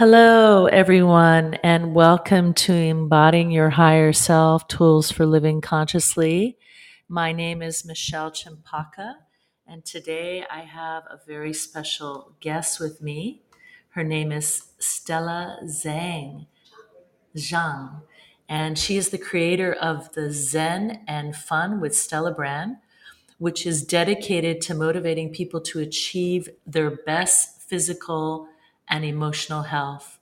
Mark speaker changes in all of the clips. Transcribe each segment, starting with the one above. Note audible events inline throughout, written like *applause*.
Speaker 1: Hello, everyone, and welcome to Embodying Your Higher Self Tools for Living Consciously. My name is Michelle Chimpaka, and today I have a very special guest with me. Her name is Stella Zhang. Zhang, and she is the creator of the Zen and Fun with Stella brand, which is dedicated to motivating people to achieve their best physical and emotional health.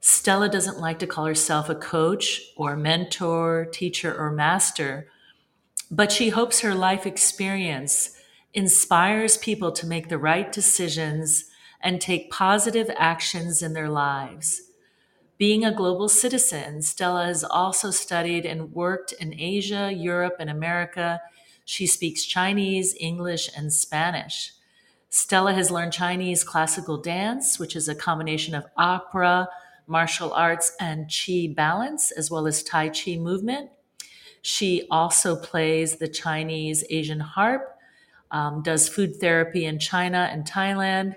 Speaker 1: Stella doesn't like to call herself a coach or mentor, teacher, or master, but she hopes her life experience inspires people to make the right decisions and take positive actions in their lives. Being a global citizen, Stella has also studied and worked in Asia, Europe, and America. She speaks Chinese, English, and Spanish. Stella has learned Chinese classical dance, which is a combination of opera, martial arts, and Qi balance, as well as Tai Chi movement. She also plays the Chinese Asian harp, um, does food therapy in China and Thailand.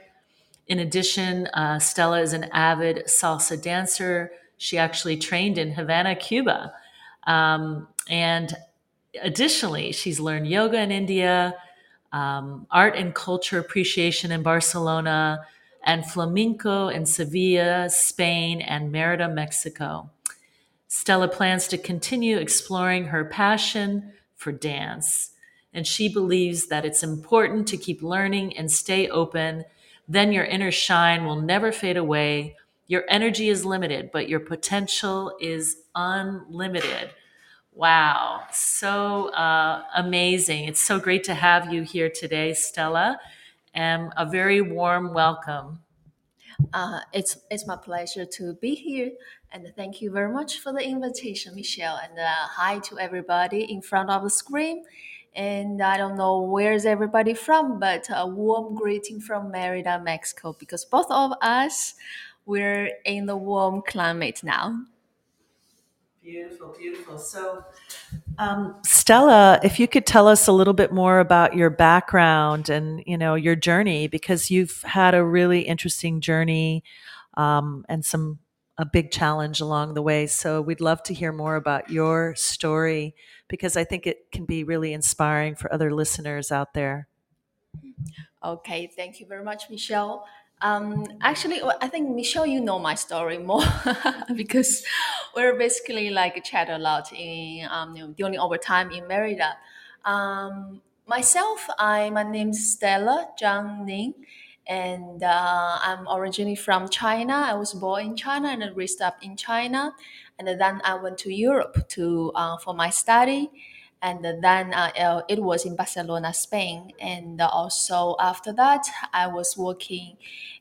Speaker 1: In addition, uh, Stella is an avid salsa dancer. She actually trained in Havana, Cuba. Um, and additionally, she's learned yoga in India, um, art and culture appreciation in Barcelona, and flamenco in Sevilla, Spain, and Merida, Mexico. Stella plans to continue exploring her passion for dance, and she believes that it's important to keep learning and stay open. Then your inner shine will never fade away. Your energy is limited, but your potential is unlimited. Wow, so uh, amazing. It's so great to have you here today, Stella, and a very warm welcome.
Speaker 2: Uh, it's it's my pleasure to be here, and thank you very much for the invitation, Michelle. And uh, hi to everybody in front of the screen. And I don't know where's everybody from, but a warm greeting from Merida, Mexico, because both of us we're in the warm climate now.
Speaker 1: Beautiful, beautiful. So, um, Stella, if you could tell us a little bit more about your background and you know your journey, because you've had a really interesting journey um, and some a big challenge along the way. So, we'd love to hear more about your story because I think it can be really inspiring for other listeners out there.
Speaker 2: Okay, thank you very much, Michelle. Um, actually, I think Michelle, you know my story more *laughs* because we're basically like chat a lot in um, you know, during our time in Merida. Um, myself, I my name's Stella Zhang Ning, and uh, I'm originally from China. I was born in China and raised up in China, and then I went to Europe to uh, for my study and then uh, it was in Barcelona, Spain. And also after that, I was working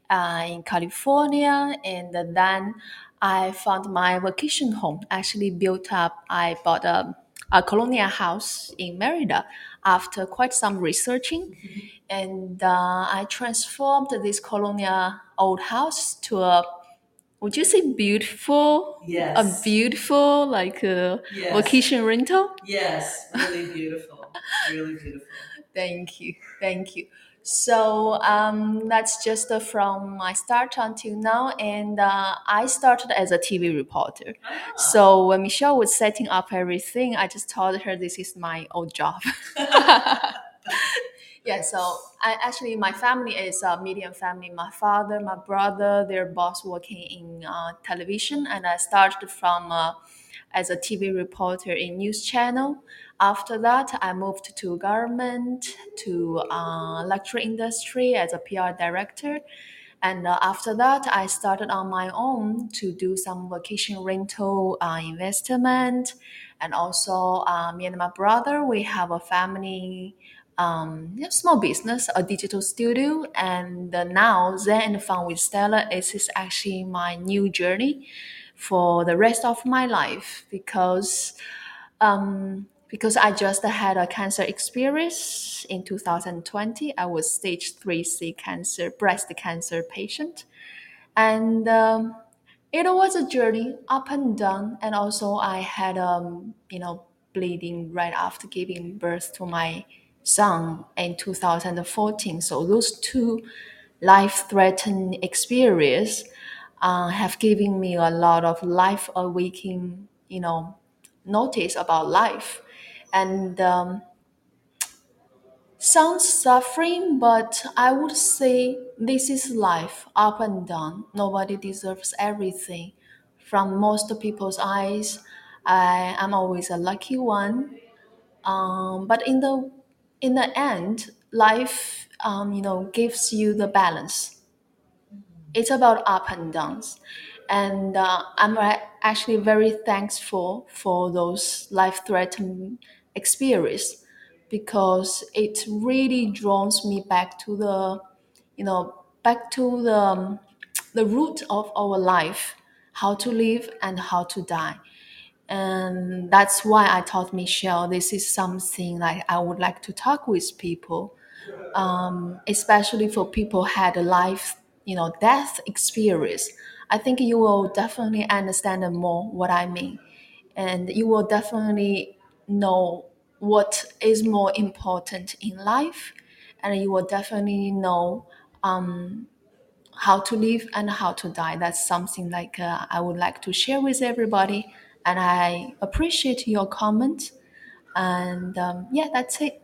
Speaker 2: uh, in California, and then I found my vacation home actually built up. I bought a, a colonial house in Merida after quite some researching, mm-hmm. and uh, I transformed this colonial old house to a would you say beautiful?
Speaker 1: Yes.
Speaker 2: A beautiful like a
Speaker 1: Yes.
Speaker 2: vacation rental?
Speaker 1: Yes, really beautiful. Really beautiful. *laughs*
Speaker 2: Thank you, thank you. So um, that's just uh, from my start until now, and uh, I started as a TV reporter. So when Michelle was setting up everything, I just told her this is my old job. *laughs* *laughs* yeah so I, actually my family is a medium family. My father my brother they're both working in uh, television and i started from uh, as a tv reporter in news channel. After that i moved to government to uh, lecture industry as a pr director. And uh, after that i started on my own to do some vacation rental uh, investment. And also uh, me and my brother we have a family um, yeah, small business, a digital studio, and uh, now Zen and Fun with Stella is, is actually my new journey for the rest of my life because um, because I just had a cancer experience in 2020. I was stage 3C cancer, breast cancer patient. And um, it was a journey up and down. And also I had, um, you know, bleeding right after giving birth to my son in 2014. So those two life-threatening experiences uh, have given me a lot of life awakening, you know, notice about life. And um, suffering, but I would say this is life, up and down. Nobody deserves everything. From most people's eyes, I am always a lucky one. Um, but in the in the end, life, um, you know, gives you the balance. It's about up and downs. And uh, i'm actually very thankful for those life-threatening experience because it really draws me back to the you know back to the the root of our life how to live and how to die and that's why i told michelle this is something like i would like to talk with people um, especially for people had a life, you know, death experience. I think you will definitely understand more what I mean, and you will definitely know what is more important in life, and you will definitely know um, how to live and how to die. That's something like uh, I would like to share with everybody, and I appreciate your comment. And um, yeah, that's it.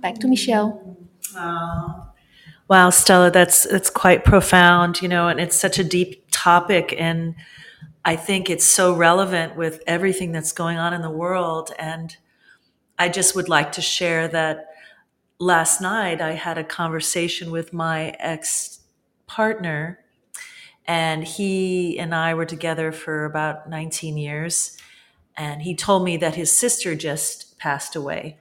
Speaker 2: Back to Michelle.
Speaker 1: Wow, Stella, that's that's quite profound, you know, and it's such a deep topic and I think it's so relevant with everything that's going on in the world and I just would like to share that last night I had a conversation with my ex partner and he and I were together for about 19 years and he told me that his sister just passed away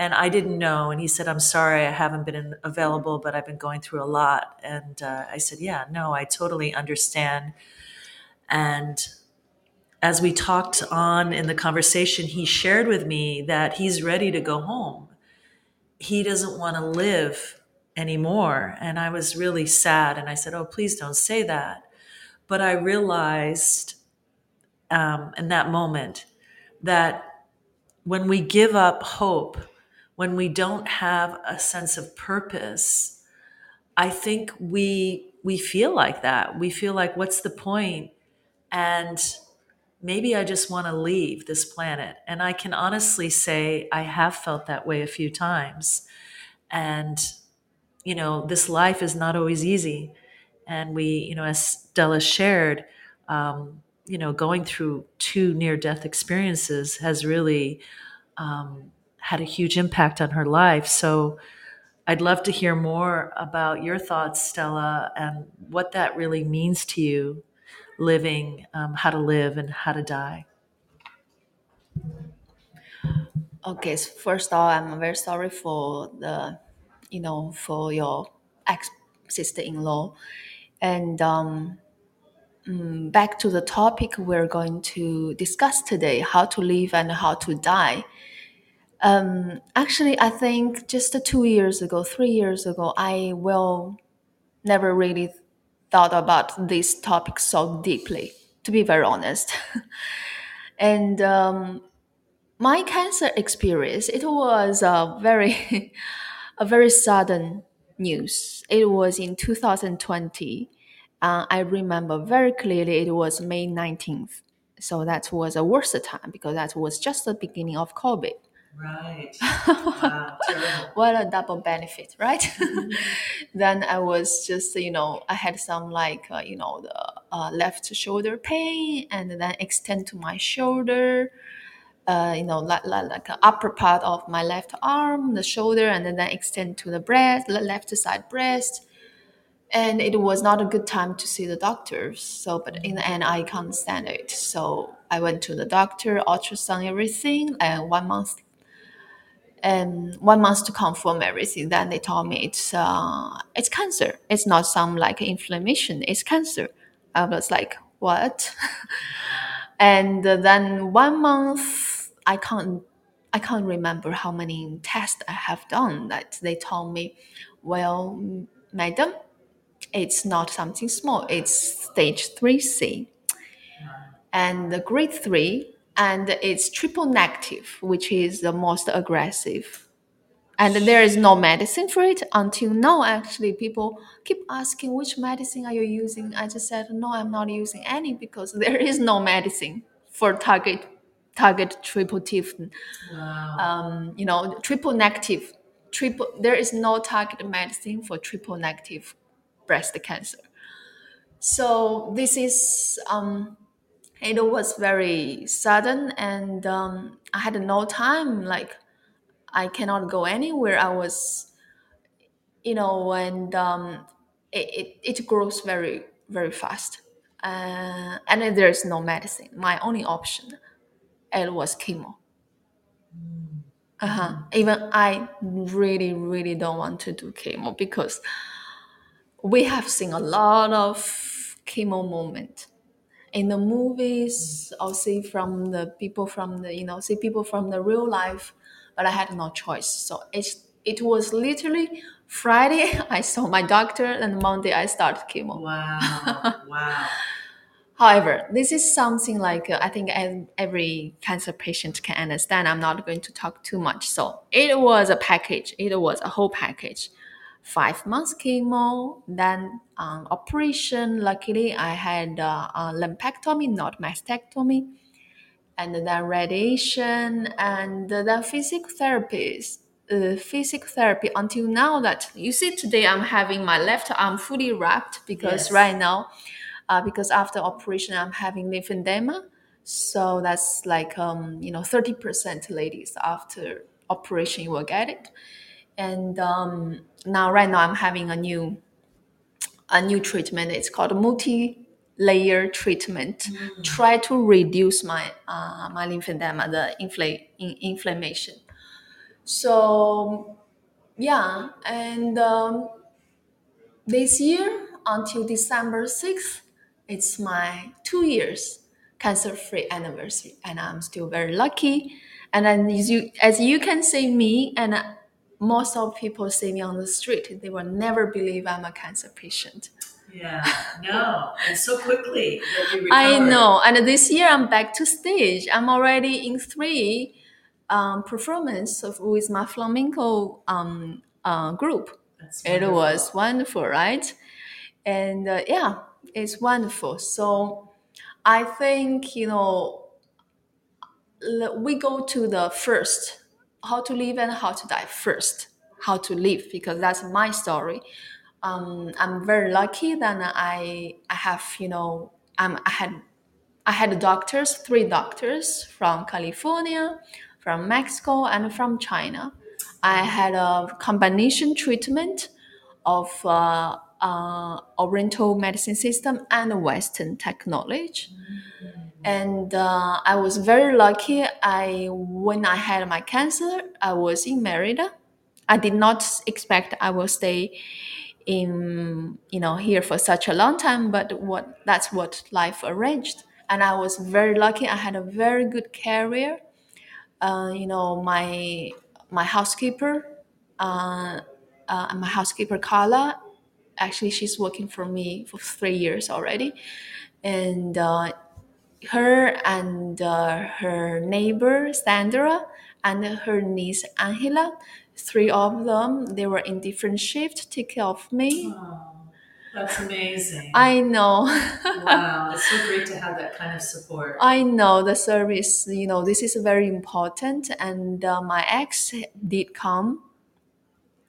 Speaker 1: and I didn't know. And he said, "I'm sorry, I haven't been available, but I've been going through a lot." And uh, I said, "Yeah, no, I totally understand." And as we talked on in the conversation, he shared with me that he's ready to go home. He doesn't want to live anymore. And I was really sad. And I said, "Oh, please don't say that." But I realized um, in that moment that when we give up hope when we don't have a sense of purpose, I think we we feel like that. We feel like what's the point? And maybe I just want to leave this planet. And I can honestly say I have felt that way a few times. And you know, this life is not always easy. And we, you know, as Stella shared, um, you know, going through two near death experiences has really um, had a huge impact on her life. So I'd love to hear more about your thoughts, Stella, and what that really means to you living, um, how to live, and how to die.
Speaker 2: Okay, so first of all, I'm very sorry for the, you know, for your ex sister-in-law, and um, mm, back to the topic we're going to discuss today: how to live and how to die. Um, actually, I think just two years ago, three years ago, I will never really thought about this topic so deeply. To be very honest, *laughs* and um, my cancer experience it was a very *laughs* a very sudden news. It was in 2020 uh, i remember very clearly it was may 19th so that was a worse time because that was just the beginning of covid.
Speaker 1: Right. *laughs* Wow.
Speaker 2: What a double benefit right? *laughs* Then i was just you know i had some like uh, you know the uh, left shoulder pain and then extend to my shoulder uh, you know, like, like, like upper part of my left arm, the shoulder, and then, then extend to the breast, left side breast. And it was not a good time to see the doctor. So, but in the end, I can't stand it. So I went to the doctor, ultrasound everything, and one month, and one month to confirm everything. Then they told me it's uh, it's cancer. It's not some like inflammation. It's cancer. I was like, what? *laughs* and then one month i can't i can't remember how many tests i have done that they told me well madam it's not something small. It's stage 3c and the grade 3 and it's triple negative which is the most aggressive. And there is no medicine for it until now actually. People keep asking which medicine are you using? I just said no i'm not using any because *laughs* there is no medicine for target target triple negative
Speaker 1: Wow.
Speaker 2: um, you know triple negative triple there is no target medicine for triple negative breast cancer. So this is um, it was very sudden and um, i had no time like i cannot go anywhere. I was you know and um, it, it, it grows very very fast. Uh, and there's no medicine my only option it was chemo uh-huh. even i really really don't want to do chemo because we have seen a lot of chemo moment in the movies or see from the people from the you know see people from the real life but i had no choice so it, it was literally friday *laughs* i saw my doctor and monday i started chemo
Speaker 1: Wow. wow. *laughs*
Speaker 2: however this is something like uh, i think every cancer patient can understand i'm not going to talk too much so it was a package it was a whole package five months chemo, then um, operation. Luckily, I had uh, a lumpectomy, not mastectomy, and then radiation, and then physical therapies. Uh, physical therapy until now that you see today i'm having my left arm fully wrapped because
Speaker 1: Yes.
Speaker 2: right now uh, because after operation i'm having lymphedema. So that's like um, you know 30% ladies after operation you will get it. And um, now right now i'm having a new a new treatment. It's called multi-layer treatment. Try to reduce my uh, my lymphedema the infl- in- inflammation. So yeah and um, this year until december 6th it's my two years cancer-free anniversary and i'm still very lucky and then as you as you can see me and uh, most of people see me on the street they will never believe i'm a cancer patient
Speaker 1: Yeah. No. And so quickly that you
Speaker 2: i know and this year i'm back to stage i'm already in three um, performance of, with my flamenco um, uh, group
Speaker 1: That's
Speaker 2: it
Speaker 1: wonderful.
Speaker 2: was wonderful right and uh, yeah it's wonderful. So i think you know we go to the first how to live and how to die first how to live because that's my story. Um, i'm very lucky that i i have you know I'm, i had i had doctors three doctors from california from mexico and from china. I had a combination treatment of uh, uh, oriental medicine system and western technology and uh, I was very lucky. I when I had my cancer, I was in Merida. I did not expect I will stay in you know here for such a long time, but what that's what life arranged. And I was very lucky. I had a very good career. Uh, you know, my my housekeeper, uh, uh, my housekeeper Carla, actually she's working for me for three years already, and uh, her and uh, her neighbor Sandra and her niece Angela, three of them, they were in different shifts, to take care of me.
Speaker 1: Oh, that's amazing.
Speaker 2: I know, *laughs*
Speaker 1: wow. It's so great to have that kind of support.
Speaker 2: I know the service. You know, this is very important, and uh, my ex did come.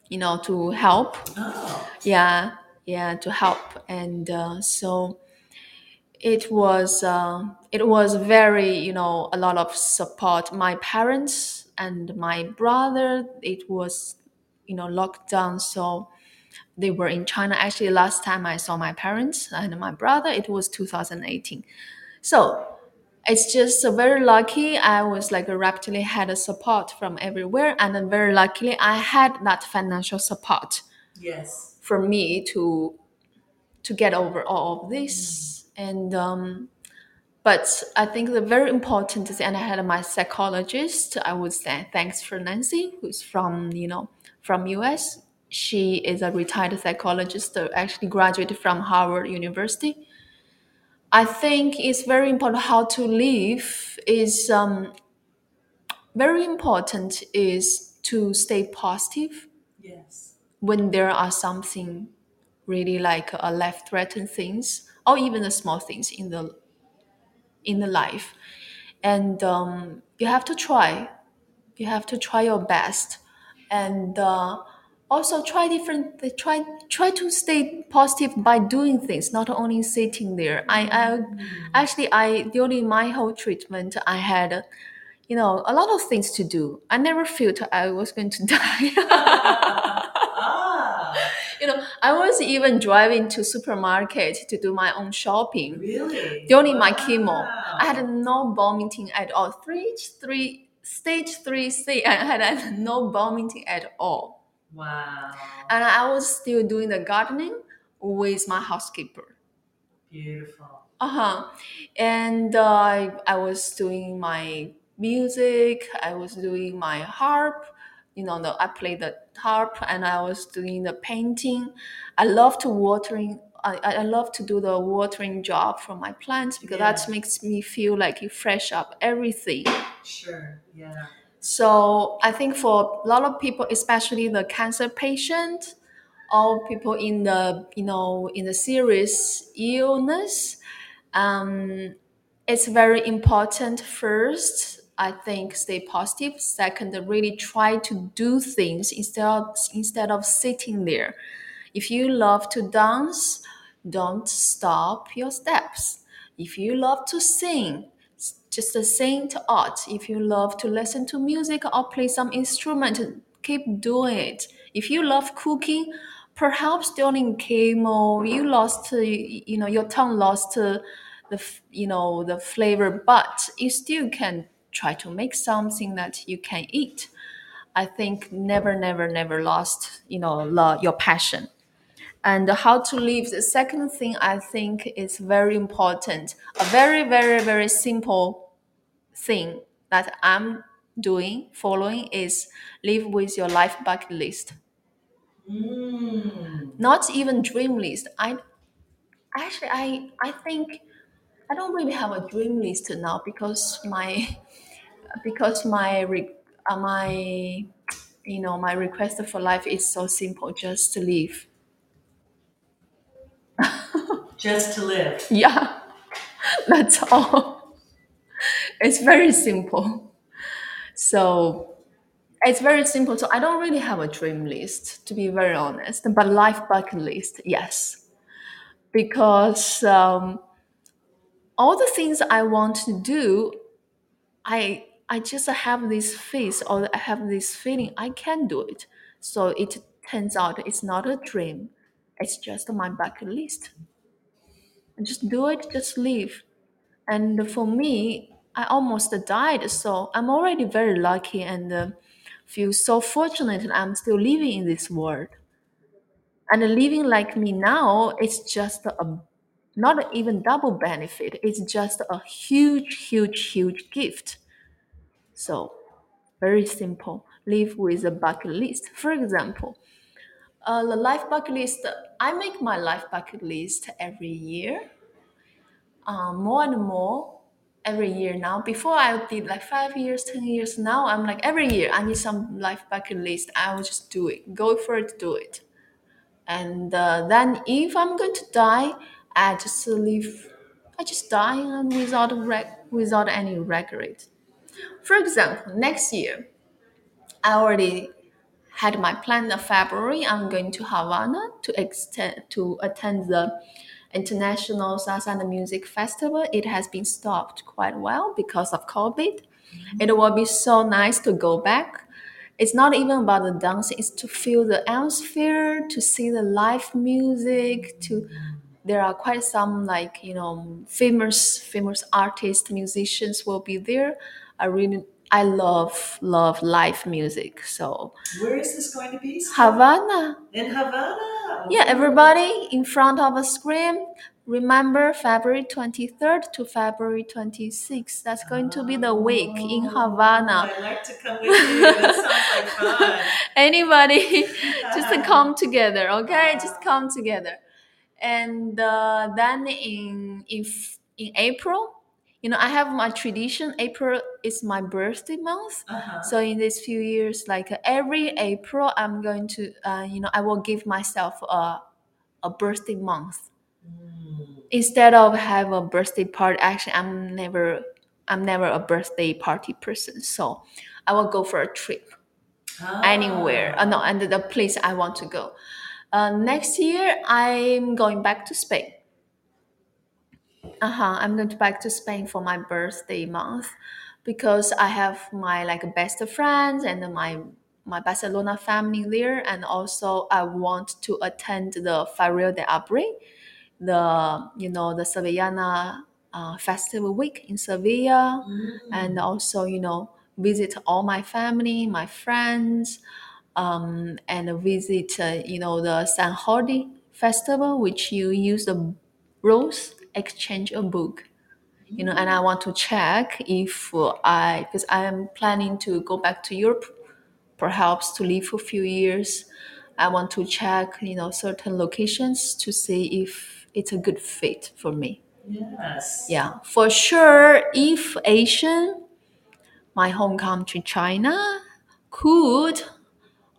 Speaker 2: You know, to help.
Speaker 1: Oh.
Speaker 2: Yeah, yeah, to help, and uh, so it was uh, it was very you know a lot of support. My parents and my brother it was you know locked down. So they were in china. Actually last time i saw my parents and my brother it was 2018 so it's just very lucky i was like rapidly had a support from everywhere. And very luckily i had that financial support.
Speaker 1: Yes.
Speaker 2: For me to to get over all of this and um but I think the very important thing, and I had my psychologist. I would say thanks for Nancy, who's from you know from US. She is a retired psychologist, uh, actually graduated from Harvard University. I think it's very important how to live is um, very important is to stay positive
Speaker 1: Yes.
Speaker 2: When there are something really like a life threatening things or even the small things in the in the life. And um, you have to try. You have to try your best. And uh, also try different try try to stay positive by doing things not only sitting there. I, I actually i during my whole treatment i had you know a lot of things to do. I never felt i was going to *laughs* die *laughs* i was even driving to supermarket to do my own shopping.
Speaker 1: Really?
Speaker 2: during my chemo. I had no vomiting at all. Three three stage 3c *laughs* i had no vomiting at all.
Speaker 1: Wow.
Speaker 2: and i was still doing the gardening with my housekeeper.
Speaker 1: Beautiful.
Speaker 2: uh-huh. And uh, I, I was doing my music i was doing my harp you know the, i played the harp and i was doing the painting i love to watering I, I love to do the watering job for my plants because that makes me feel like you fresh up everything
Speaker 1: Sure. Yeah.
Speaker 2: so I think for a lot of people, especially the cancer patient or people in the you know in the serious illness, um, it's very important. First, I think stay positive. Second, really try to do things instead of, instead of sitting there. If you love to dance, don't stop your steps. If you love to sing, just sing to art. If you love to listen to music or play some instrument, keep doing it. If you love cooking, perhaps during chemo you lost, you know, your tongue lost the, you know, the flavor, but you still can try to make something that you can eat. I think never, never, never lost, you know, lo- your passion. And how to live. The second thing i think is very important. A very very very simple thing that i'm doing following is live with your life bucket list.
Speaker 1: Mm.
Speaker 2: not even dream list. I actually i i think i don't really have a dream list now because my because my re, uh, my you know my request for life is so simple just to live. *laughs*
Speaker 1: Just to live.
Speaker 2: yeah. *laughs* That's all. It's very simple. So it's very simple. So i don't really have a dream list to be very honest but life bucket list yes. Because um, all the things i want to do i i just have this face or i have this feeling i can do it. So it turns out it's not a dream. It's just my bucket list. Just do it just live. And for me i almost died. So i'm already very lucky and uh, feel so fortunate that i'm still living in this world. And living like me now it's just a not even double benefit. It's just a huge huge huge gift so very simple live with a bucket list for example uh, the life bucket list i make my life bucket list every year uh, more and more every year now. Before I did like five years, ten years. Now I'm like every year I need some life bucket list. I will just do it. Go for it, do it. And uh, then if I'm going to die, I just live. I just die and without reg- without any regret. For example, next year I already had my plan of February. I'm going to Havana to extend to attend the International Salsa and Music Festival. It has been stopped quite well because of COVID. Mm-hmm. It will be so nice to go back. It's not even about the dancing; it's to feel the atmosphere, to see the live music. To there are quite some like you know famous famous artists, musicians will be there. I really I love love live music. So
Speaker 1: Where is this going to be? Scott?
Speaker 2: Havana,
Speaker 1: In Havana.
Speaker 2: yeah, everybody in front of a screen. Remember February 23rd to February 26th. That's going to be the week in Havana.
Speaker 1: I'd like to come with you. That sounds like fun. *laughs*
Speaker 2: Anybody, *laughs* just to *laughs* come together, okay? Just come together. And uh, then in, in, in April, you know, I have my tradition. April is my birthday month.
Speaker 1: Uh-huh.
Speaker 2: So in these few years, like uh, every April, I'm going to, uh, you know, I will give myself a, a birthday month
Speaker 1: Mm.
Speaker 2: instead of have a birthday party. Actually, I'm never, I'm never a birthday party person. So I will go for a trip anywhere. Uh, no, and the place I want to go. Uh, next year, I'm going back to Spain. Uh-huh. I'm going to back to Spain for my birthday month because I have my like best friends and my my Barcelona family there, and also I want to attend the Feria de Abril, the you know the Sevillana uh, festival week in Sevilla,
Speaker 1: Mm.
Speaker 2: and also you know visit all my family, my friends, um, and visit uh, you know the Sant Jordi festival, which you use the rose exchange a book you know and i mm. want to check if i because i am planning to go back to europe perhaps to live for a few years. I want to check you know certain locations to see if it's a good fit for me.
Speaker 1: Yes.
Speaker 2: yeah for sure if asian my home country china could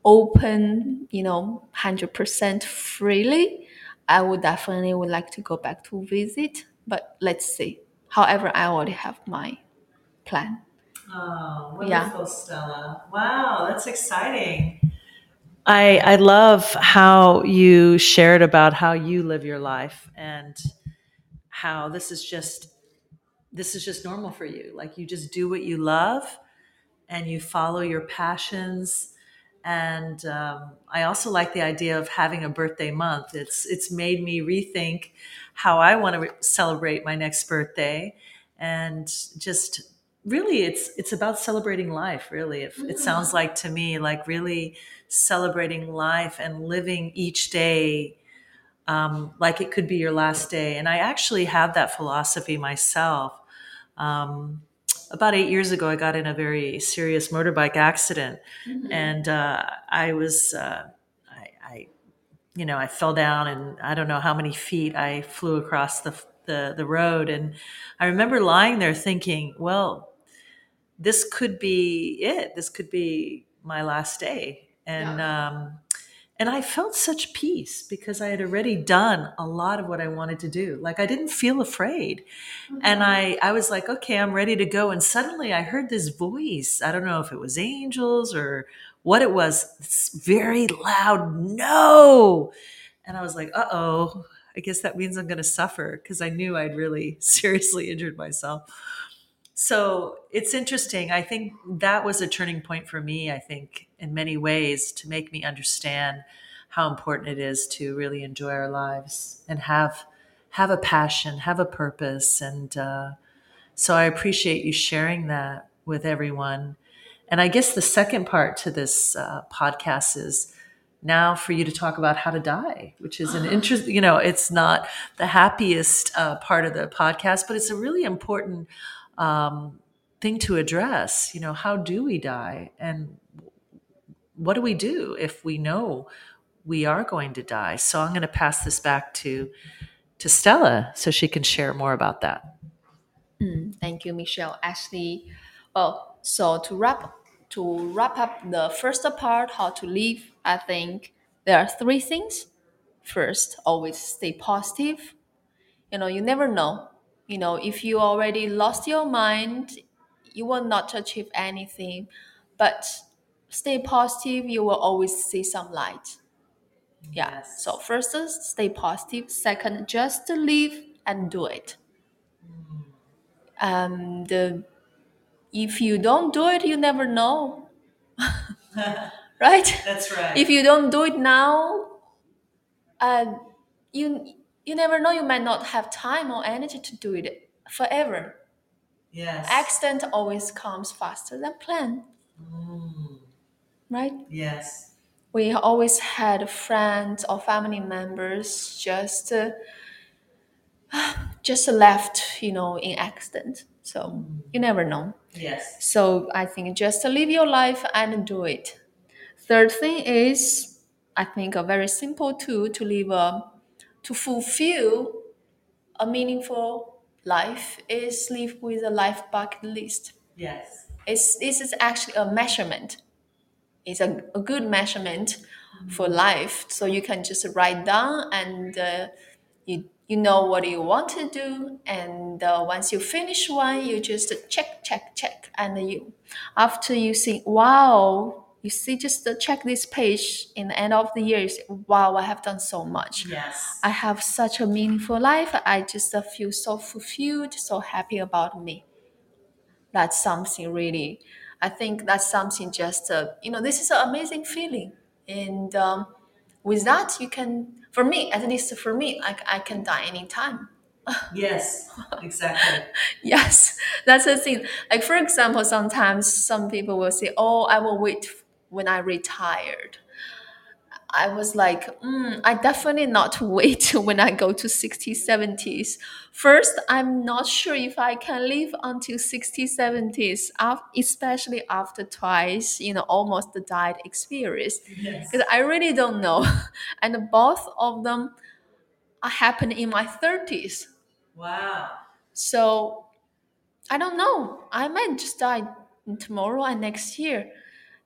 Speaker 2: open you know 100% freely i would definitely would like to go back to visit but let's see however i already have my plan
Speaker 1: Oh,
Speaker 2: Yeah.
Speaker 1: wonderful, Stella. Wow, that's exciting. I I love how you shared about how you live your life and how this is just this is just normal for you. Like you just do what you love and you follow your passions. And um, I also like the idea of having a birthday month. It's it's made me rethink how I want to re- celebrate my next birthday, and just really, it's it's about celebrating life. Really, it, it sounds like to me like really celebrating life and living each day um, like it could be your last day. And I actually have that philosophy myself. Um, about eight years ago, I got in a very serious motorbike accident, and uh, I was, uh, I, I, you know, I fell down, and I don't know how many feet I flew across the the, the road, and I remember lying there thinking, well, this could be it. This could be my last day, and um, and I felt such peace because I had already done a lot of what I wanted to do. Like I didn't feel afraid. And I, I was like, okay, I'm ready to go. And suddenly I heard this voice. I don't know if it was angels or what it was. It's very loud, no. And I was like, uh oh, I guess that means I'm going to suffer because I knew I'd really *laughs* seriously injured myself. So it's interesting. I think that was a turning point for me, I think, in many ways to make me understand how important it is to really enjoy our lives and have have a passion, have a purpose. And uh, so I appreciate you sharing that with everyone. And I guess the second part to this uh, podcast is now for you to talk about how to die, which is an *gasps* interest. You know, it's not the happiest uh, part of the podcast, but it's a really important um, thing to address. You know, how do we die, and what do we do if we know we are going to die? So I'm going to pass this back to to Stella so she can share more about that.
Speaker 2: Mm, thank you michelle actually well so to wrap to wrap up the first part how to live i think there are three things first always stay positive you know you never know you know if you already lost your mind you will not achieve anything but stay positive you will always see some light. Yeah
Speaker 1: Yes.
Speaker 2: so first is stay positive. Second just live and do it. Um the if you don't do it you never know. *laughs* *laughs* Right?
Speaker 1: That's right.
Speaker 2: if you don't do it now uh, you you never know you might not have time or energy to do it forever.
Speaker 1: Yes.
Speaker 2: accident always comes faster than planned
Speaker 1: Mm,
Speaker 2: right?
Speaker 1: Yes.
Speaker 2: we always had friends or family members just uh, just left you know in accident. So you never know.
Speaker 1: Yes.
Speaker 2: so i think just live your life and do it. Third thing is i think a very simple tool to live a to fulfill a meaningful life is live with a life bucket list.
Speaker 1: Yes.
Speaker 2: It's, this is actually a measurement. It's a, a good measurement for life. So you can just write down and uh, you you know what you want to do and uh, once you finish one you just check check check and you after you see wow you see just uh, check this page in the end of the year wow i have done so much
Speaker 1: Yes.
Speaker 2: i have such a meaningful life i just uh, feel so fulfilled so happy about me that's something really i think that's something just uh, you know this is an amazing feeling and um, with that you can for me at least for me like i can die anytime *laughs*
Speaker 1: Yes. Exactly. *laughs*
Speaker 2: yes that's the thing like for example sometimes some people will say oh i will wait when i retired i was like mm, i definitely not *laughs* wait when i go to 60s 70s first i'm not sure if i can live until 60s 70s especially after twice you know almost died experience
Speaker 1: Yes.
Speaker 2: because I really don't know. *laughs* And both of them happened in my 30s.
Speaker 1: Wow.
Speaker 2: So I don't know. I might just die tomorrow and next year.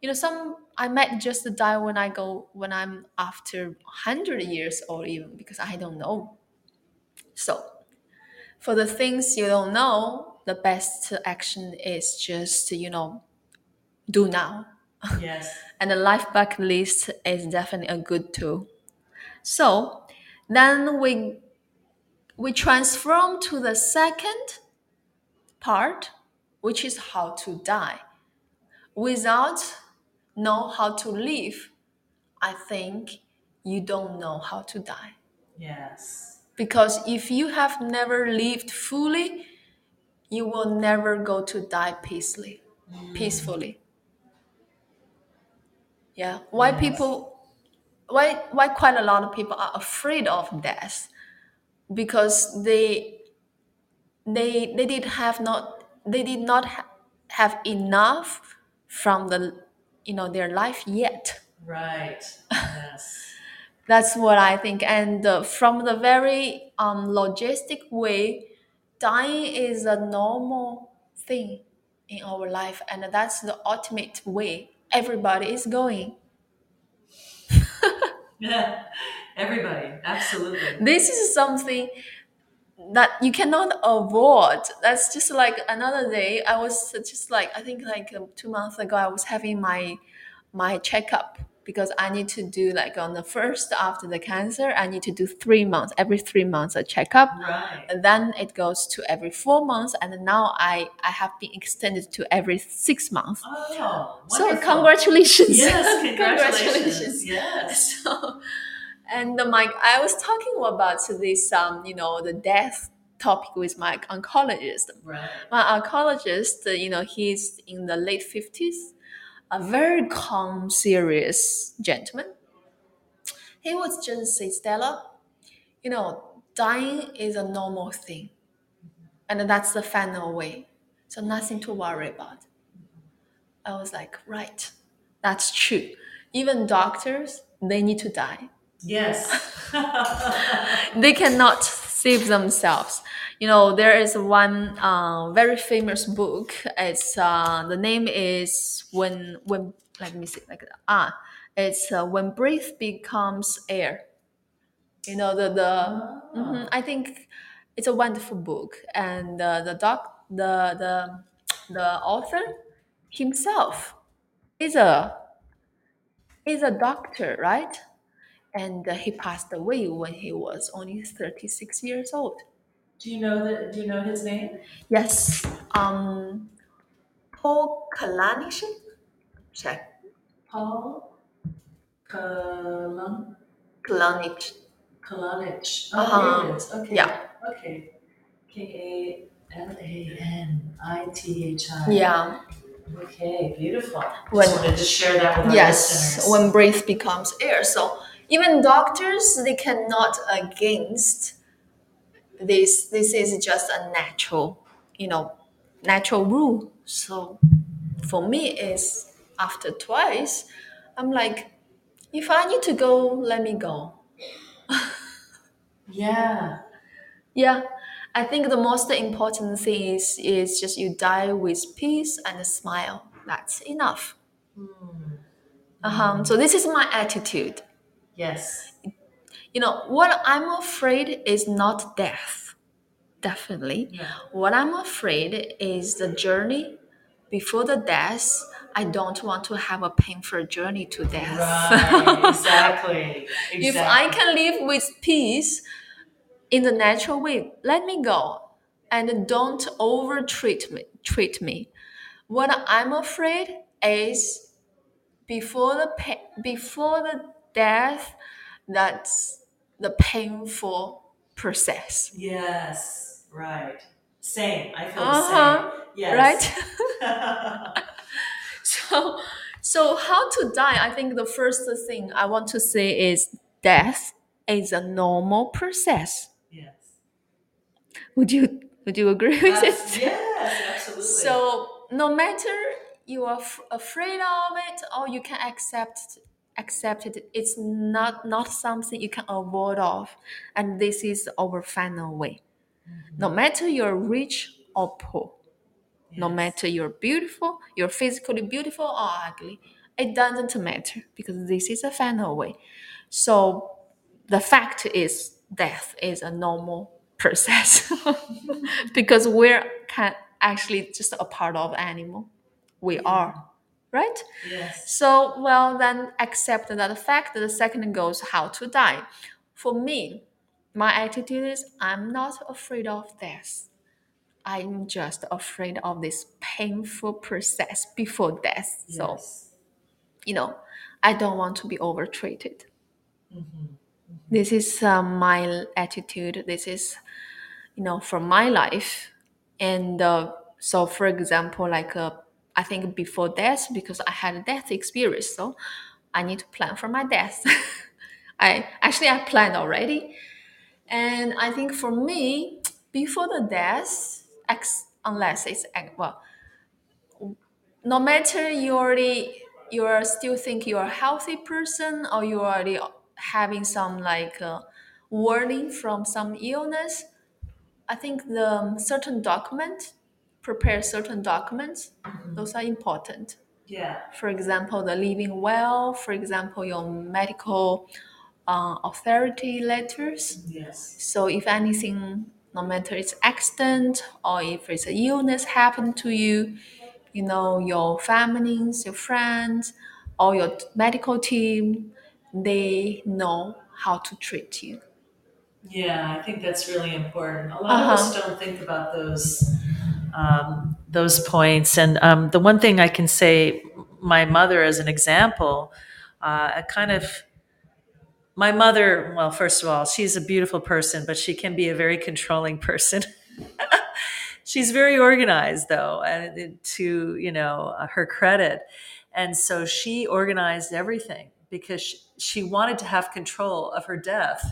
Speaker 2: You know, some I might just die when I go when I'm after 100 years old even because I don't know. So for the things you don't know, the best action is just, you know, do now.
Speaker 1: Yes. *laughs*
Speaker 2: And the life bucket list is definitely a good tool. So then we we transform to the second part, which is how to die. Without know how to live, I think you don't know how to die.
Speaker 1: Yes.
Speaker 2: Because if you have never lived fully, you will never go to die peacefully. Mm. Peacefully. Yeah. Why
Speaker 1: Yes.
Speaker 2: people why why quite a lot of people are afraid of death? Because they they they did have not they did not ha- have enough from the you know their life yet
Speaker 1: Right. Yes. *laughs*
Speaker 2: that's what i think and uh, from the very um, logistic way dying is a normal thing in our life and that's the ultimate way everybody is going
Speaker 1: Yeah. *laughs* *laughs* Everybody. Absolutely.
Speaker 2: this is something that you cannot avoid. That's just like another day. I was just like I think like um, two months ago. I was having my my checkup because I need to do like on the first after the cancer. I need to do three months every three months a checkup.
Speaker 1: Right.
Speaker 2: And then it goes to every four months, and now I I have been extended to every six months.
Speaker 1: Oh.
Speaker 2: So congratulations!
Speaker 1: Yes. *laughs* Congratulations. Yes. *laughs*
Speaker 2: So, and my I was talking about this um you know the death topic with my oncologist.
Speaker 1: Right.
Speaker 2: My oncologist, uh, you know, he's in the late fifties, a very calm, serious gentleman. He was just say, Stella, you know, dying is a normal thing, and that's the final way. So nothing to worry about. I was like, right, that's true. Even doctors, they need to die.
Speaker 1: Yes. *laughs*
Speaker 2: they cannot save themselves. You know, there is one uh, very famous book. It's uh, the name is when when let me see like ah, it's uh, when breath becomes air. You know the the Mhm, I think it's a wonderful book, and uh, the doc the the the author himself is a is a doctor, right? And uh, he passed away when he was only thirty six years old.
Speaker 1: Do you know that? Do you know his name?
Speaker 2: Yes. Um, Paul Kalanithi. Check.
Speaker 1: Paul Kalan
Speaker 2: Kalanithi.
Speaker 1: Kalanich. Oh,
Speaker 2: Uh-huh.
Speaker 1: it is. Okay.
Speaker 2: Yeah.
Speaker 1: Okay. K A L A N I T H I.
Speaker 2: Yeah.
Speaker 1: Okay. Beautiful.
Speaker 2: When-
Speaker 1: Just wanted to share that with our
Speaker 2: Yes.
Speaker 1: listeners.
Speaker 2: When breath becomes air. So even doctors, they cannot against this. This is just a natural, you know, natural rule. So for me, is after twice, I'm like, if I need to go, let me go. *laughs*
Speaker 1: yeah.
Speaker 2: Yeah. I think the most important thing is is just you die with peace and a smile. That's enough.
Speaker 1: Hmm.
Speaker 2: Uh-huh. So this is my attitude.
Speaker 1: Yes.
Speaker 2: You know, what I'm afraid is not death. Definitely.
Speaker 1: Yeah.
Speaker 2: What I'm afraid is the journey before the death. I don't want to have a painful journey to death.
Speaker 1: Right. *laughs* exactly.
Speaker 2: if I can live with peace in the natural way, let me go and don't over treat me treat me. What I'm afraid is before the before the death, that's the painful process.
Speaker 1: Yes. Right. Same. I feel
Speaker 2: Uh-huh.
Speaker 1: the same. Yes.
Speaker 2: Right? *laughs* *laughs* So, so how to die? I think the first thing I want to say is death is a normal process.
Speaker 1: yes.
Speaker 2: Would you would you agree with
Speaker 1: Abs-
Speaker 2: it?
Speaker 1: yes. Absolutely.
Speaker 2: So no matter you are f- afraid of it or you can accept accept it, it's not not something you can avoid of, and this is our final way. Mm-hmm. No matter you're rich or poor, no matter you're beautiful, you're physically beautiful or ugly, it doesn't matter because this is a final way. So the fact is death is a normal *laughs* process *laughs* because we're can actually just a part of animal. We are, right?
Speaker 1: Yes.
Speaker 2: So well then accept that fact. The second goes how to die. For me, my attitude is I'm not afraid of death. I'm just afraid of this painful process before death. So, you know, I don't want to be overtreated.
Speaker 1: Mhm.
Speaker 2: This is uh, my attitude. This is, you know, from my life. And uh, so, for example, like uh, I think before death, because I had a death experience, so I need to plan for my death. *laughs* I actually I planned already, and I think for me, before the death, ex- unless it's well, no matter you already you are still think you're a healthy person or you already having some like uh, warning from some illness, I think the certain document prepare certain documents. Those are important.
Speaker 1: Yeah.
Speaker 2: For example, the living will, For example, your medical uh, authority letters.
Speaker 1: Yes.
Speaker 2: So if anything, no matter it's accident or if it's a illness happened to you, you know your families, your friends, or your medical team, they know how to treat you.
Speaker 1: Yeah, I think that's really important. A lot of us
Speaker 2: Uh-huh.
Speaker 1: don't think about those um, those points. And um, the one thing I can say, my mother as an example, uh, a kind of my mother. Well, first of all, she's a beautiful person, but she can be a very controlling *laughs* person. she's very organized, though, and to you know uh, her credit, and so she organized everything because she, she wanted to have control of her death.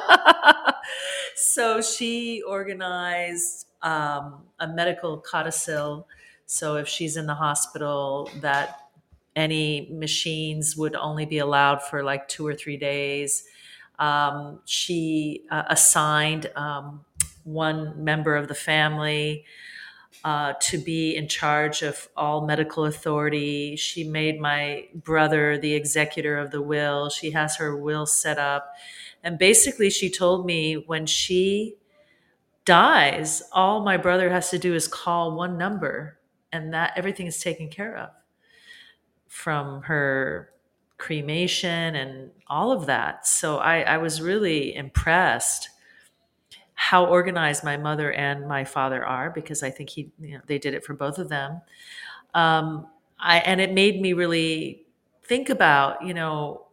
Speaker 1: *laughs* so she organized um, a medical codicil. So if she's in the hospital, that any machines would only be allowed for like two or three days. Um, she uh, assigned um, one member of the family uh, to be in charge of all medical authority. She made my brother the executor of the will. She has her will set up. And basically, she told me when she dies, all my brother has to do is call one number and that everything is taken care of from her cremation and all of that. So I, I was really impressed how organized my mother and my father are because I think he you know, they did it for both of them. Um, I and it made me really think about you know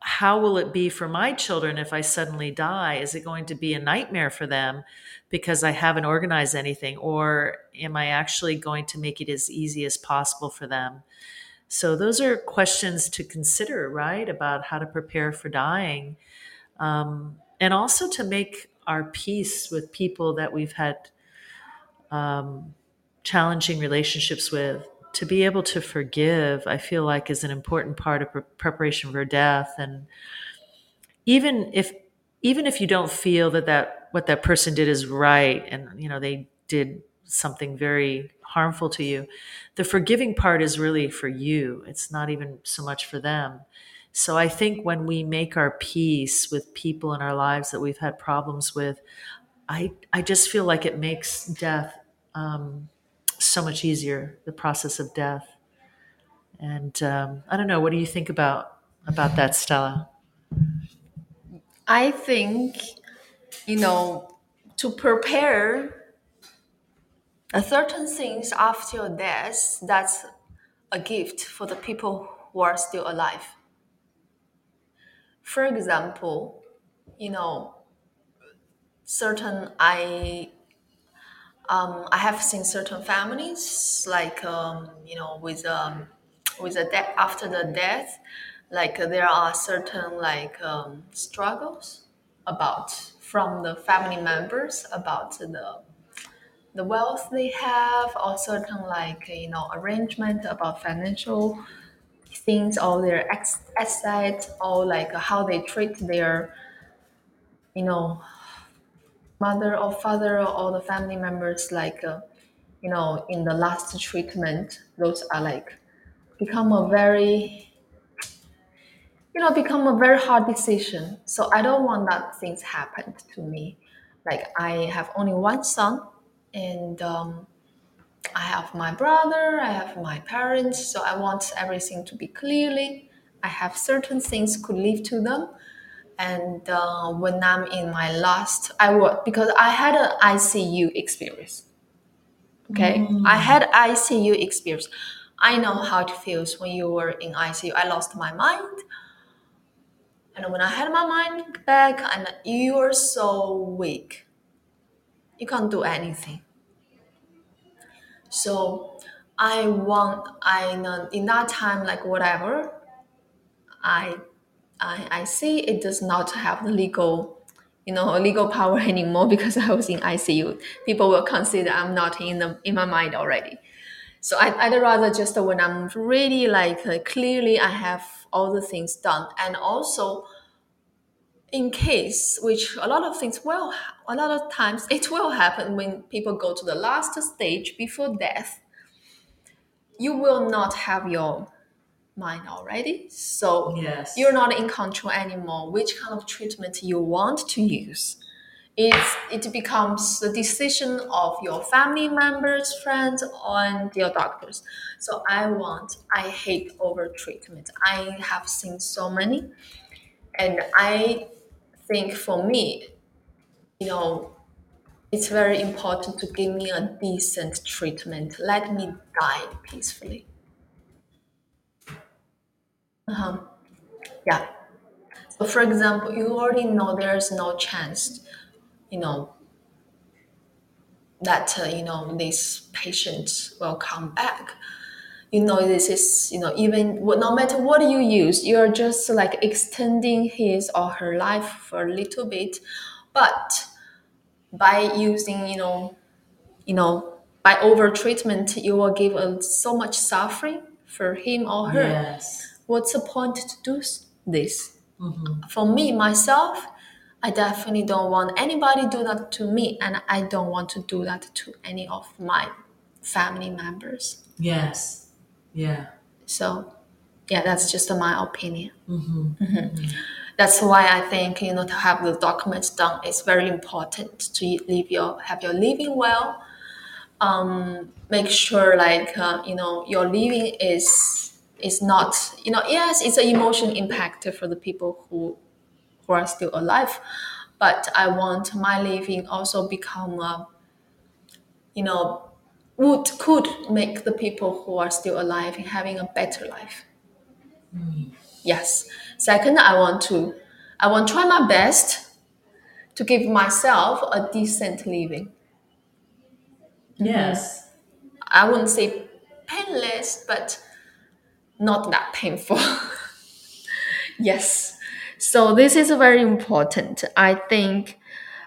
Speaker 1: how will it be for my children if I suddenly die? Is it going to be a nightmare for them because I haven't organized anything, or am I actually going to make it as easy as possible for them? So those are questions to consider, right? About how to prepare for dying, um, and also to make our peace with people that we've had um, challenging relationships with. To be able to forgive, I feel like, is an important part of pre- preparation for death. And even if even if you don't feel that that what that person did is right and you know they did something very harmful to you the forgiving part is really for you it's not even so much for them so i think when we make our peace with people in our lives that we've had problems with i i just feel like it makes death um, so much easier the process of death and um, i don't know what do you think about about that stella
Speaker 2: I think, you know, to prepare a certain things after your death, that's a gift for the people who are still alive. For example, you know, certain I um, I have seen certain families like um, you know with um, with the death after the death, like uh, there are certain like um, struggles about from the family members about the the wealth they have or certain like you know arrangement about financial things or their ex- asset or like how they treat their you know mother or father or the family members like uh, you know in the last treatment those are like become a very you know become a very hard decision. So i don't want that things happened to me. Like i have only one son and um, i have my brother i have my parents so i want everything to be clearly. I have certain things could leave to them and uh, when i'm in my last i will because i had an icu experience. Okay? I had icu experience. I know how it feels when you were in icu i lost my mind. And when I had my mind back, and you are so weak, you can't do anything. So I want, I know in that time, like whatever, I, I, I see it does not have the legal, you know, legal power *laughs* anymore because I was in ICU. People will consider I'm not in the in my mind already. So I, I'd rather just when I'm really like uh, clearly I have all the things done, and also in case which a lot of things will a lot of times it will happen when people go to the last stage before death you will not have your mind already so
Speaker 1: Yes.
Speaker 2: you're not in control anymore which kind of treatment you want to use it's, it becomes the decision of your family members friends and your doctors so i want i hate over treatment i have seen so many and i think for me, you know, it's very important to give me a decent treatment. Let me die peacefully. Uh-huh. Yeah. So, for example, you already know there's no chance, you know, that uh, you know this patient will come back. You know, this is you know even no matter what you use, you're just like extending his or her life for a little bit, but by using you know you know by over treatment you will give uh, so much suffering for him or her
Speaker 1: Yes.
Speaker 2: What's the point to do this? For me myself i definitely don't want anybody do that to me and i don't want to do that to any of my family members.
Speaker 1: Yes. Yeah.
Speaker 2: so yeah that's just my opinion. Mhm. that's why i think you know to have the documents done is very important to live your have your living will. Um, make sure like uh, you know your living is is not you know yes it's an emotion impact for the people who who are still alive but i want my living also become uh, you know would could make the people who are still alive having a better life. Yes. Second i want to i want to try my best to give myself a decent living.
Speaker 1: Yes.
Speaker 2: I wouldn't say painless, but not that painful. *laughs* yes. So this is very important. I think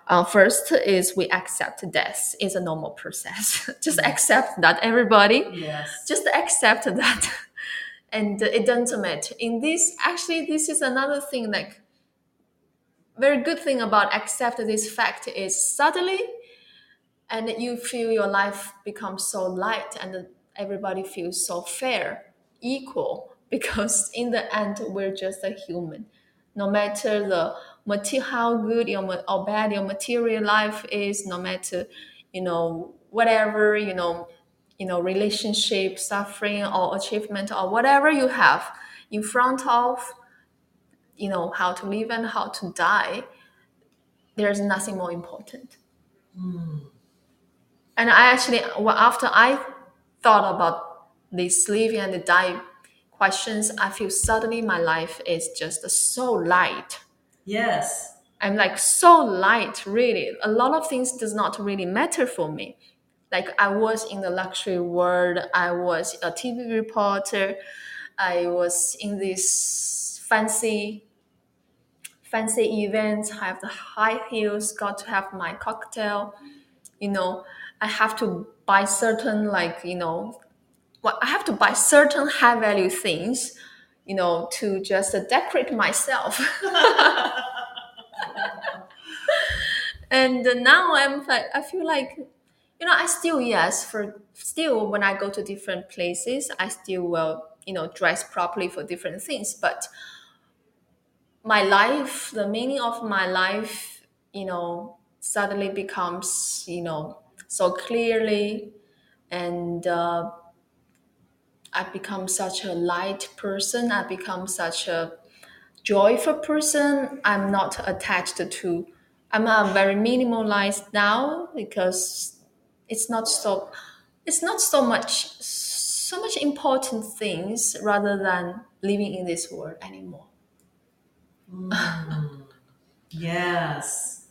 Speaker 2: uh, first is we accept death is a normal process. *laughs* just accept that everybody.
Speaker 1: Yes.
Speaker 2: Just accept that, *laughs* and it doesn't matter. In this, actually, this is another thing. Like very good thing about accept this fact is suddenly and you feel your life becomes so light and everybody feels so fair equal *laughs* because in the end we're just a human. No matter the material how good your or bad your material life is no matter you know whatever you know you know relationship suffering or achievement or whatever you have in front of you know how to live and how to die there's nothing more important. Hmm. And i actually well, after i thought about these living and the die questions i feel suddenly my life is just so light.
Speaker 1: Yes.
Speaker 2: i'm like so light really. A lot of things does not really matter for me. Like i was in the luxury world i was a tv reporter i was in this fancy fancy events have the high heels got to have my cocktail. You know i have to buy certain like you know well, i have to buy certain high value things you know to just decorate myself. *laughs* And now i'm i feel like you know i still yes for still when i go to different places i still will you know dress properly for different things. But my life the meaning of my life you know suddenly becomes you know so clearly. And uh, i become such a light person I've become such a joyful person i'm not attached to i'm a very minimalized now because it's not so it's not so much so much important things rather than living in this world anymore mm. *laughs*
Speaker 1: Yes.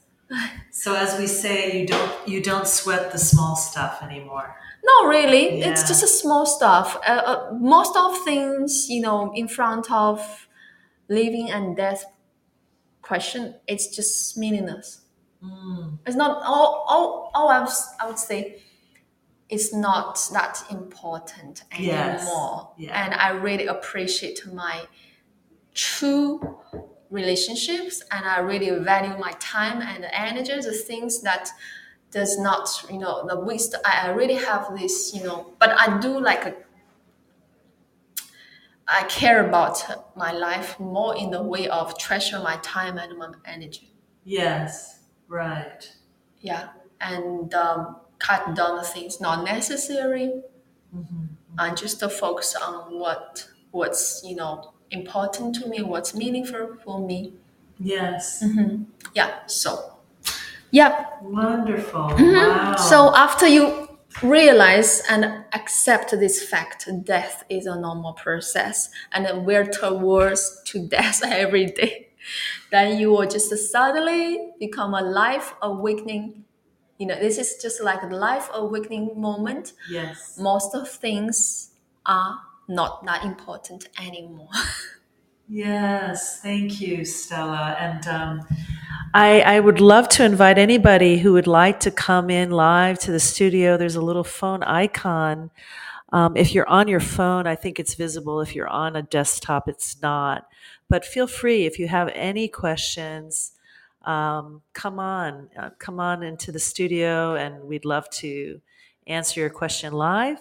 Speaker 1: So as we say, you don't you don't sweat the small stuff anymore.
Speaker 2: No really it's just a small stuff uh, uh, most of things you know in front of living and death question it's just meaningless
Speaker 1: Mm.
Speaker 2: it's not all all, all I, was, I would say it's not that important
Speaker 1: Yes.
Speaker 2: anymore
Speaker 1: Yeah.
Speaker 2: and i really appreciate my true relationships and i really value my time and energy the things that does not you know the wisdom i I really have this you know but i do like a, i care about my life more in the way of treasure my time and my energy
Speaker 1: Yes. Right.
Speaker 2: yeah and um, cut down the things not necessary
Speaker 1: Mhm.
Speaker 2: and just to focus on what what's you know important to me what's meaningful for me
Speaker 1: Yes.
Speaker 2: yeah so yeah
Speaker 1: Wonderful. Mm-hmm. Wow.
Speaker 2: so after you realize and accept this fact death is a normal process and we're towards to *laughs* death every day then you will just suddenly become a life awakening you know this is just like a life awakening moment
Speaker 1: yes.
Speaker 2: most of things are not that important anymore *laughs*
Speaker 1: Yes, thank you, Stella. And um, I, I would love to invite anybody who would like to come in live to the studio. There's a little phone icon. Um, if you're on your phone, I think it's visible. If you're on a desktop, it's not. But feel free if you have any questions. Um, come on, uh, come on into the studio, and we'd love to answer your question live.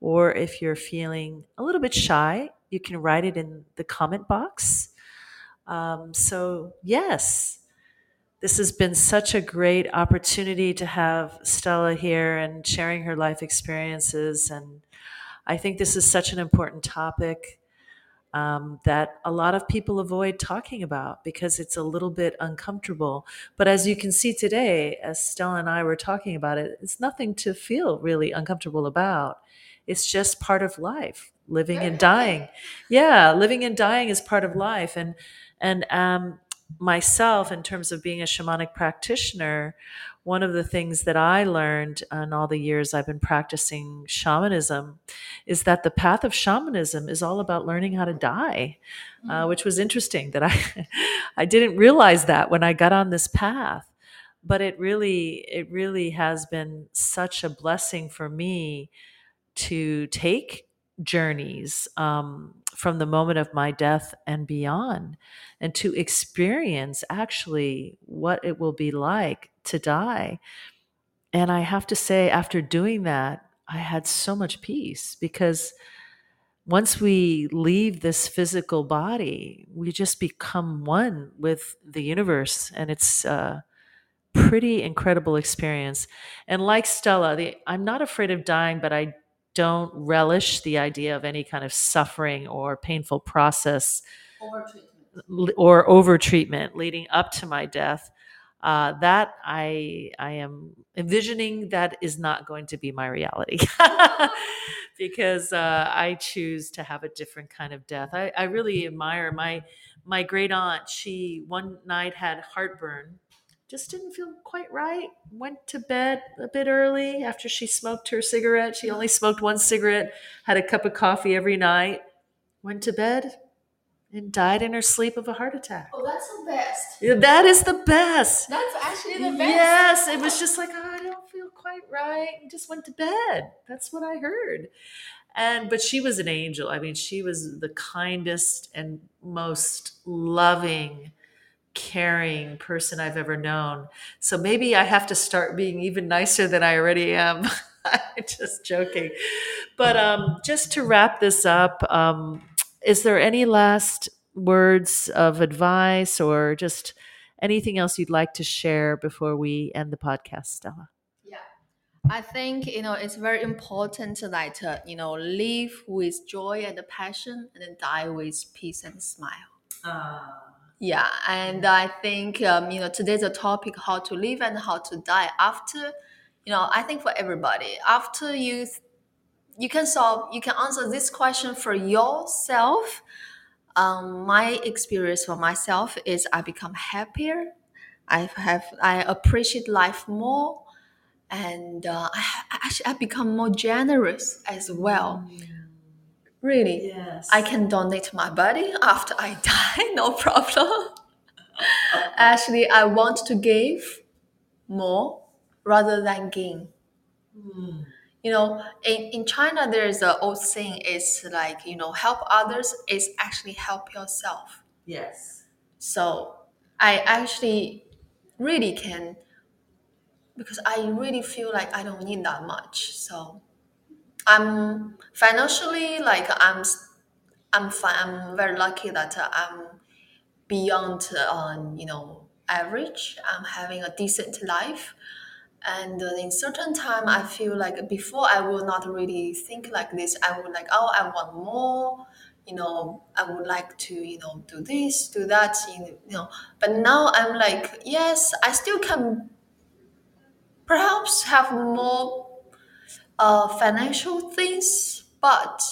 Speaker 1: Or if you're feeling a little bit shy, you can write it in the comment box. Um, so, yes, this has been such a great opportunity to have Stella here and sharing her life experiences. And I think this is such an important topic um, that a lot of people avoid talking about because it's a little bit uncomfortable. But as you can see today, as Stella and I were talking about it, it's nothing to feel really uncomfortable about. It's just part of life, living and dying. Yeah, living and dying is part of life. And and um, myself, in terms of being a shamanic practitioner, one of the things that I learned in all the years I've been practicing shamanism is that the path of shamanism is all about learning how to die, uh, which was interesting that I *laughs* I didn't realize that when I got on this path. But it really it really has been such a blessing for me to take journeys um, from the moment of my death and beyond, and to experience actually what it will be like to die. And I have to say, after doing that, I had so much peace because once we leave this physical body, we just become one with the universe, and it's a pretty incredible experience. And like Stella, the, I'm not afraid of dying, but I don't relish the idea of any kind of suffering or painful process or over treatment leading up to my death. Uh, that I I am envisioning that is not going to be my reality *laughs* because uh, I choose to have a different kind of death. I, I really admire my my great aunt. She one night had heartburn, just didn't feel quite right. Went to bed a bit early after she smoked her cigarette. She only smoked one cigarette. Had a cup of coffee every night. Went to bed and died in her sleep of a heart attack.
Speaker 2: Oh, that's the best.
Speaker 1: Yeah, that is the best.
Speaker 2: That's actually the best.
Speaker 1: Yes, it was just like, oh, I don't feel quite right. And just went to bed. That's what I heard. And but she was an angel. I mean, she was the kindest and most loving, caring person I've ever known. So maybe I have to start being even nicer than I already am. I'm *laughs* just joking. But um, just to wrap this up, um, is there any last words of advice or just anything else you'd like to share before we end the podcast, Stella?
Speaker 2: Yeah, I think you know it's very important to like uh, you know live with joy and passion, and then die with peace and smile.
Speaker 1: Uh,
Speaker 2: Yeah, and I think um, you know today's a topic how to live and how to die after. You know, I think for everybody after you you can solve you can answer this question for yourself um, my experience for myself is i become happier i have i appreciate life more and uh, I, I actually i become more generous as well really
Speaker 1: yes.
Speaker 2: i can donate my body after i *laughs* die no problem *laughs* actually i want to give more rather than gain
Speaker 1: Mm.
Speaker 2: you know in, in china there's a old saying it's like you know help others is actually help yourself
Speaker 1: Yes.
Speaker 2: so i actually really can because i really feel like i don't need that much so i'm financially like i'm i'm fine i'm very lucky that uh, i'm beyond uh, you know average. I'm having a decent life. And in certain time i feel like before i will not really think like this. I would like oh i want more. You know i would like to you know do this do that you know. But now i'm like yes i still can perhaps have more uh, financial things but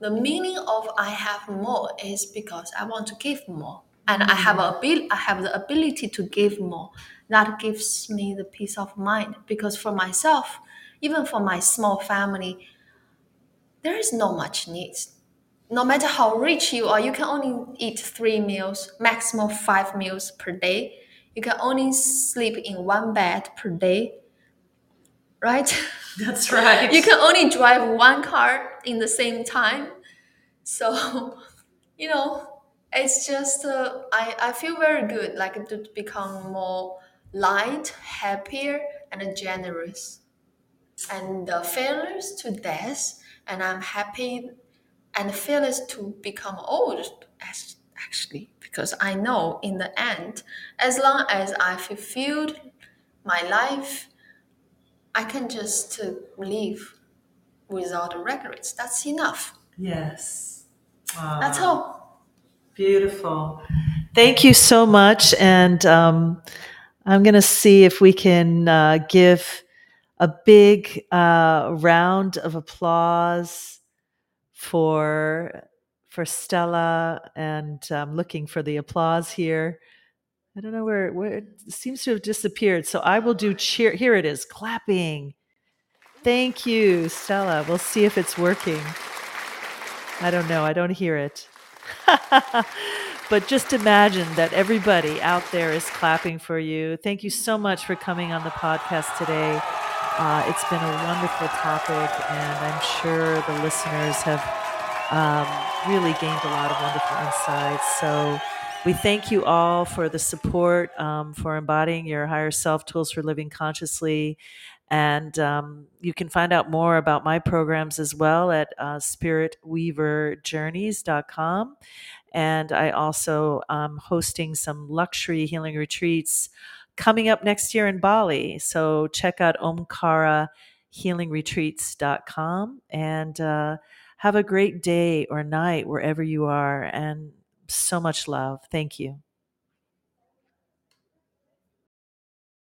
Speaker 2: the meaning of i have more is because i want to give more. And i have a abil- i have the ability to give more. That gives me the peace of mind because for myself even for my small family there is no much needs. No matter how rich you are you can only eat three meals maximum five meals per day. You can only sleep in one bed per day right? *laughs*
Speaker 1: That's right.
Speaker 2: you can only drive one car in the same time. So *laughs* you know it's just uh, I, I feel very good like to become more light happier and generous. And uh, fearless to death and i'm happy and fearless to become old as actually because i know in the end as long as i fulfilled my life i can just uh, live without regrets that's enough
Speaker 1: Yes.
Speaker 2: that's all
Speaker 1: Beautiful. Thank you so much. And um, I'm going to see if we can uh, give a big uh, round of applause for for Stella. And I'm looking for the applause here. I don't know where, where it seems to have disappeared. So I will do cheer. Here it is, clapping. Thank you, Stella. We'll see if it's working. I don't know. I don't hear it. *laughs* but just imagine that everybody out there is clapping for you. Thank you so much for coming on the podcast today. Uh, it's been a wonderful topic, and I'm sure the listeners have um, really gained a lot of wonderful insights. So, we thank you all for the support, um, for embodying your higher self tools for living consciously. And um, you can find out more about my programs as well at uh, spiritweaverjourneys.com. And I also am hosting some luxury healing retreats coming up next year in Bali. So check out omkarahealingretreats.com and uh, have a great day or night wherever you are. And so much love. Thank you.